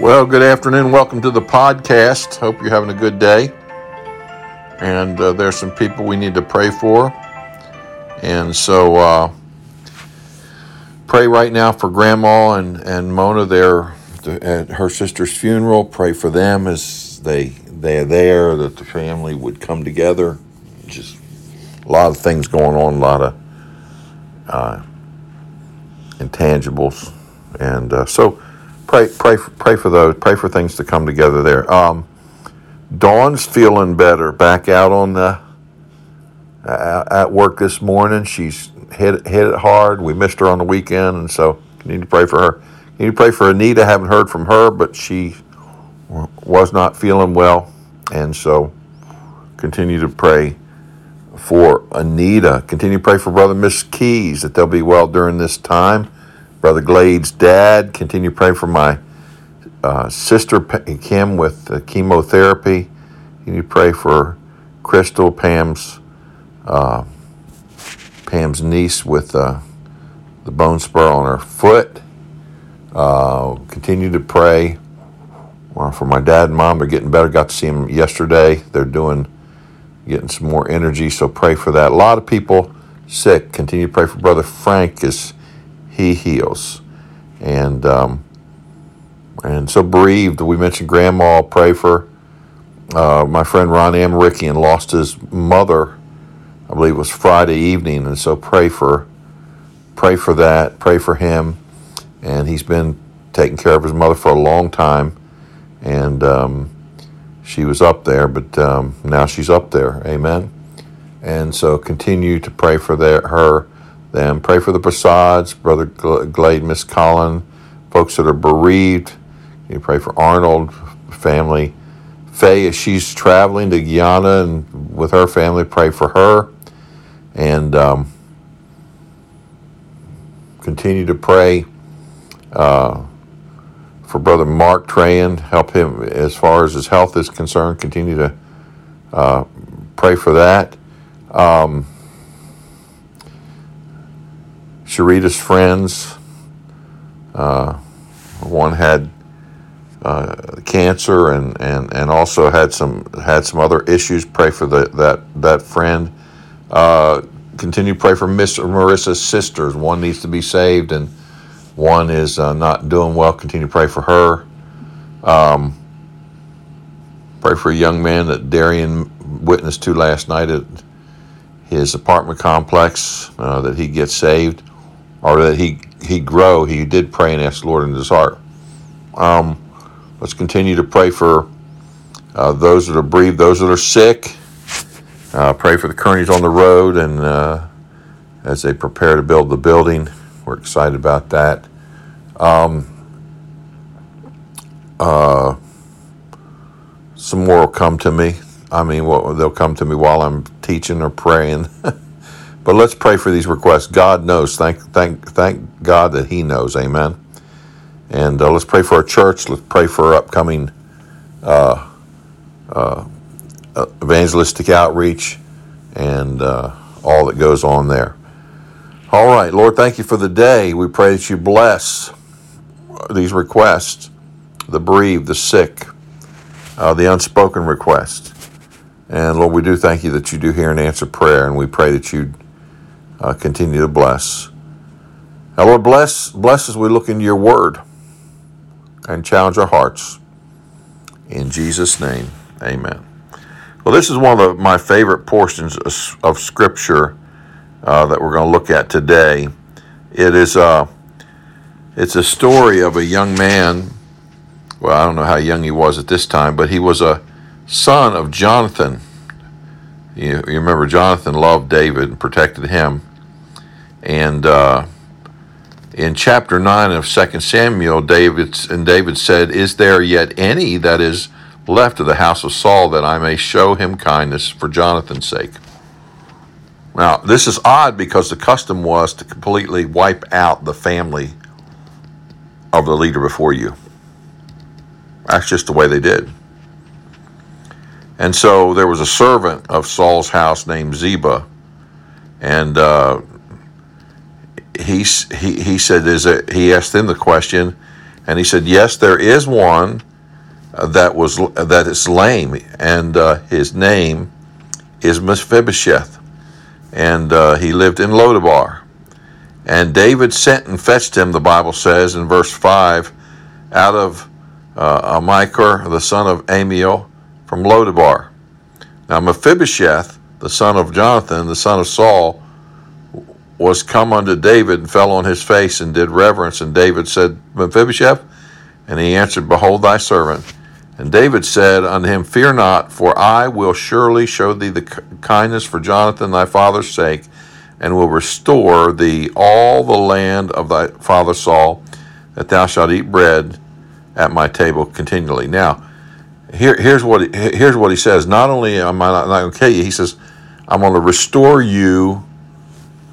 Well, good afternoon. Welcome to the podcast. Hope you're having a good day. And uh, there's some people we need to pray for. And so uh, pray right now for Grandma and, and Mona there at her sister's funeral. Pray for them as they they are there, that the family would come together. Just a lot of things going on, a lot of uh, intangibles. And uh, so pray pray for, pray for those pray for things to come together there. Um, dawn's feeling better back out on the uh, at work this morning. She's hit hit it hard. We missed her on the weekend and so need to pray for her. Need to pray for anita. Haven't heard from her but she was not feeling well and so continue to pray for anita. Continue to pray for brother miss keys that they'll be well during this time Brother Glade's dad. Continue praying for my uh, sister Kim with uh, chemotherapy. Continue pray for Crystal, Pam's uh, Pam's niece with uh, the bone spur on her foot. Uh, continue to pray well, for my dad and mom. They're getting better. Got to see them yesterday. They're doing getting some more energy. So pray for that. A lot of people sick. Continue to pray for Brother Frank. Is he heals. And um, and so bereaved. We mentioned grandma. Pray for uh, my friend Ron Americkian lost his mother. I believe it was Friday evening, and so pray for pray for that. Pray for him. And he's been taking care of his mother for a long time, and um, she was up there, but um, now she's up there. Amen. And so continue to pray for her them. Pray for the Prasads, Brother Glade, Miss Collin, folks that are bereaved. You pray for Arnold, family. Faye, as she's traveling to Guyana and with her family, pray for her. And um, continue to pray uh, for Brother Mark Trayan. Help him as far as his health is concerned. Continue to uh, pray for that. Um, Sharita's friends. Uh, one had uh, cancer and, and, and also had some had some other issues. Pray for the, that that friend. Uh, continue pray for Miss Marissa's sisters. One needs to be saved, and one is uh, not doing well. Continue to pray for her. Um, pray for a young man that Darian witnessed to last night at his apartment complex uh, that he gets saved or that he he grow. He did pray and ask the Lord in his heart. Um, let's continue to pray for uh, those that are bereaved, those that are sick. Uh, pray for the Kearneys on the road and uh, as they prepare to build the building. We're excited about that. Um, uh, some more will come to me. I mean, well, they'll come to me while I'm teaching or praying. But let's pray for these requests. God knows. Thank, thank, thank God that He knows. Amen. And uh, let's pray for our church. Let's pray for our upcoming uh, uh, evangelistic outreach and uh, all that goes on there. All right, Lord, thank you for the day. We pray that you bless these requests the bereaved, the sick, uh, the unspoken requests. And Lord, we do thank you that you do hear and answer prayer, and we pray that you uh, continue to bless. Now, Lord, bless, bless as we look into your word and challenge our hearts. In Jesus' name, amen. Well, this is one of my favorite portions of, of Scripture uh, that we're going to look at today. It is a, uh, it's a story of a young man. Well, I don't know how young he was at this time, but he was a son of Jonathan. You, you remember Jonathan loved David and protected him. And uh, in chapter 9 of 2 Samuel, David, and David said, Is there yet any that is left of the house of Saul that I may show him kindness for Jonathan's sake? Now, this is odd because the custom was to completely wipe out the family of the leader before you. That's just the way they did. And so there was a servant of Saul's house named Ziba, and uh, he, he, he said, is it, he asked them the question, And he said, Yes, there is one uh, that was that is lame, and uh, his name is Mephibosheth, and uh, he lived in Lodebar. And David sent and fetched him, the Bible says in verse 5, out of uh, the son of Ammiel, from Lodebar. Now Mephibosheth, the son of Jonathan, the son of Saul, was come unto David and fell on his face and did reverence. And David said, Mephibosheth? And he answered, Behold thy servant. And David said unto him, Fear not, for I will surely show thee the kindness for Jonathan thy father's sake, and will restore thee all the land of thy father Saul, that thou shalt eat bread at my table continually. Now, here, here's what he, here's what he says. Not only am I not, not going to kill you, he says, I'm going to restore you,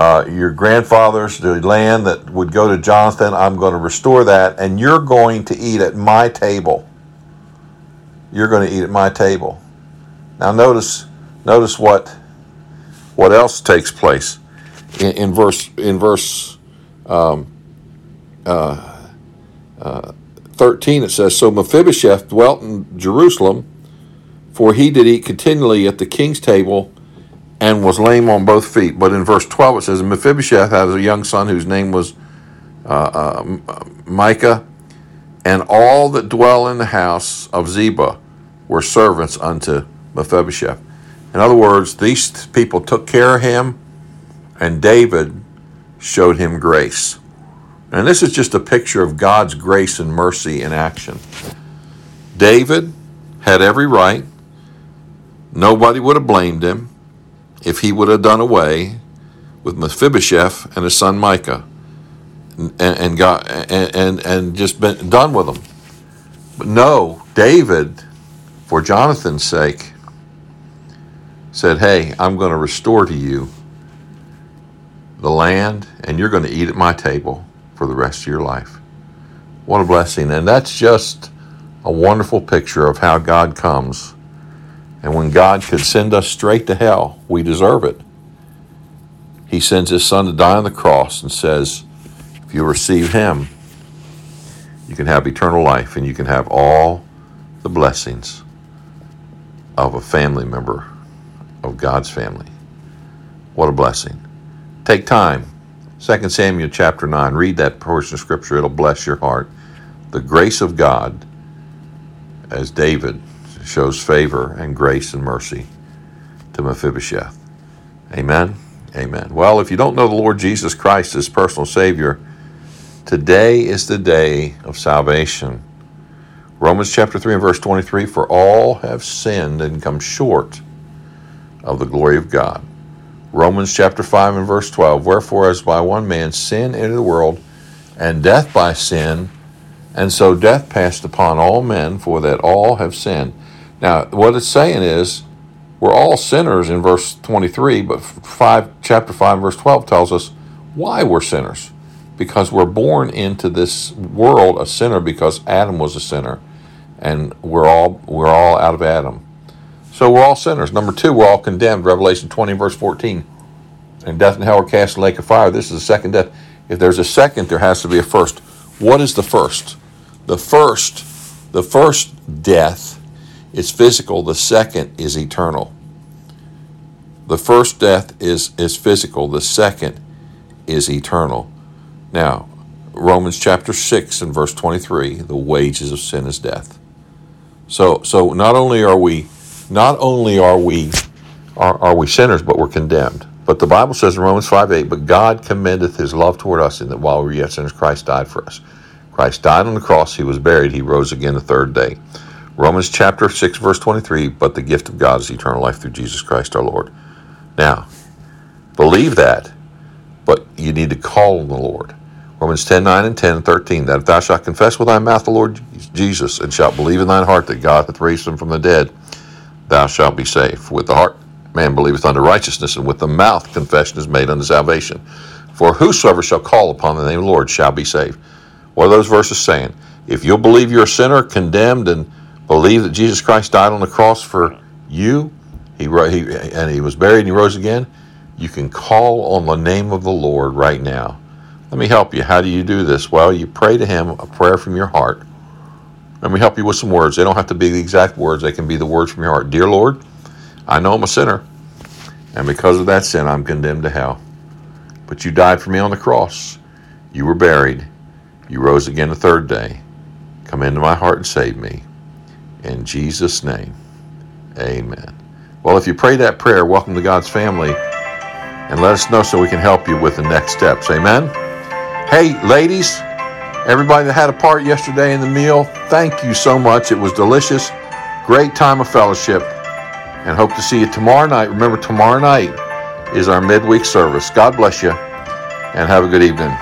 uh, your grandfather's the land that would go to Jonathan. I'm going to restore that, and you're going to eat at my table you're going to eat at my table. Now notice notice what what else takes place in, in verse in verse um, uh, uh, 13 it says so Mephibosheth dwelt in Jerusalem for he did eat continually at the king's table and was lame on both feet but in verse 12 it says Mephibosheth had a young son whose name was uh, uh Micah and all that dwell in the house of Ziba were servants unto Mephibosheth. In other words, these people took care of him, and David showed him grace. And this is just a picture of God's grace and mercy in action. David had every right. Nobody would have blamed him if he would have done away with Mephibosheth and his son Micah and, and got and, and, and just been done with them. But no, David for Jonathan's sake, said, Hey, I'm going to restore to you the land, and you're going to eat at my table for the rest of your life. What a blessing. And that's just a wonderful picture of how God comes. And when God could send us straight to hell, we deserve it. He sends his son to die on the cross and says, If you receive him, you can have eternal life and you can have all the blessings of a family member of God's family. What a blessing. Take time. 2 Samuel chapter 9. Read that portion of scripture. It'll bless your heart. The grace of God, as David shows favor and grace and mercy to Mephibosheth. Amen. Amen. Well, if you don't know the Lord Jesus Christ as personal Savior, today is the day of salvation. Romans chapter 3 and verse 23 For all have sinned and come short of the glory of God. Romans chapter 5 and verse 12 Wherefore, as by one man sin entered the world, and death by sin, and so death passed upon all men, for that all have sinned. Now, what it's saying is, we're all sinners in verse 23, but 5, chapter 5, verse 12 tells us why we're sinners. Because we're born into this world a sinner because Adam was a sinner and we're all we're all out of Adam. So we're all sinners. Number two, we're all condemned. Revelation 20, verse 14. And death and hell are cast in the lake of fire. This is the second death. If there's a second, there has to be a first. What is the first? The first, the first death is physical, the second is eternal. The first death is, is physical, the second is eternal. Now, Romans chapter 6 and verse 23 the wages of sin is death. So, so not only are we, not only are we, are, are we sinners, but we're condemned. But the Bible says in Romans 5 8, but God commendeth his love toward us in that while we were yet sinners, Christ died for us. Christ died on the cross, he was buried, he rose again the third day. Romans chapter 6, verse 23, but the gift of God is eternal life through Jesus Christ our Lord. Now, believe that, but you need to call on the Lord. Romans 10, 9 and 10 13, that if thou shalt confess with thy mouth the Lord Jesus, and shalt believe in thine heart that God hath raised him from the dead, thou shalt be saved. With the heart man believeth unto righteousness, and with the mouth confession is made unto salvation. For whosoever shall call upon the name of the Lord shall be saved. What are those verses saying? If you'll believe you're a sinner, condemned, and believe that Jesus Christ died on the cross for you, he, he and he was buried and he rose again, you can call on the name of the Lord right now Let me help you. How do you do this? Well, you pray to Him a prayer from your heart. Let me help you with some words. They don't have to be the exact words, they can be the words from your heart. Dear Lord, I know I'm a sinner, and because of that sin, I'm condemned to hell. But you died for me on the cross. You were buried. You rose again the third day. Come into my heart and save me. In Jesus' name, amen. Well, if you pray that prayer, welcome to God's family and let us know so we can help you with the next steps. Amen. Hey, ladies, everybody that had a part yesterday in the meal, thank you so much. It was delicious. Great time of fellowship. And hope to see you tomorrow night. Remember, tomorrow night is our midweek service. God bless you and have a good evening.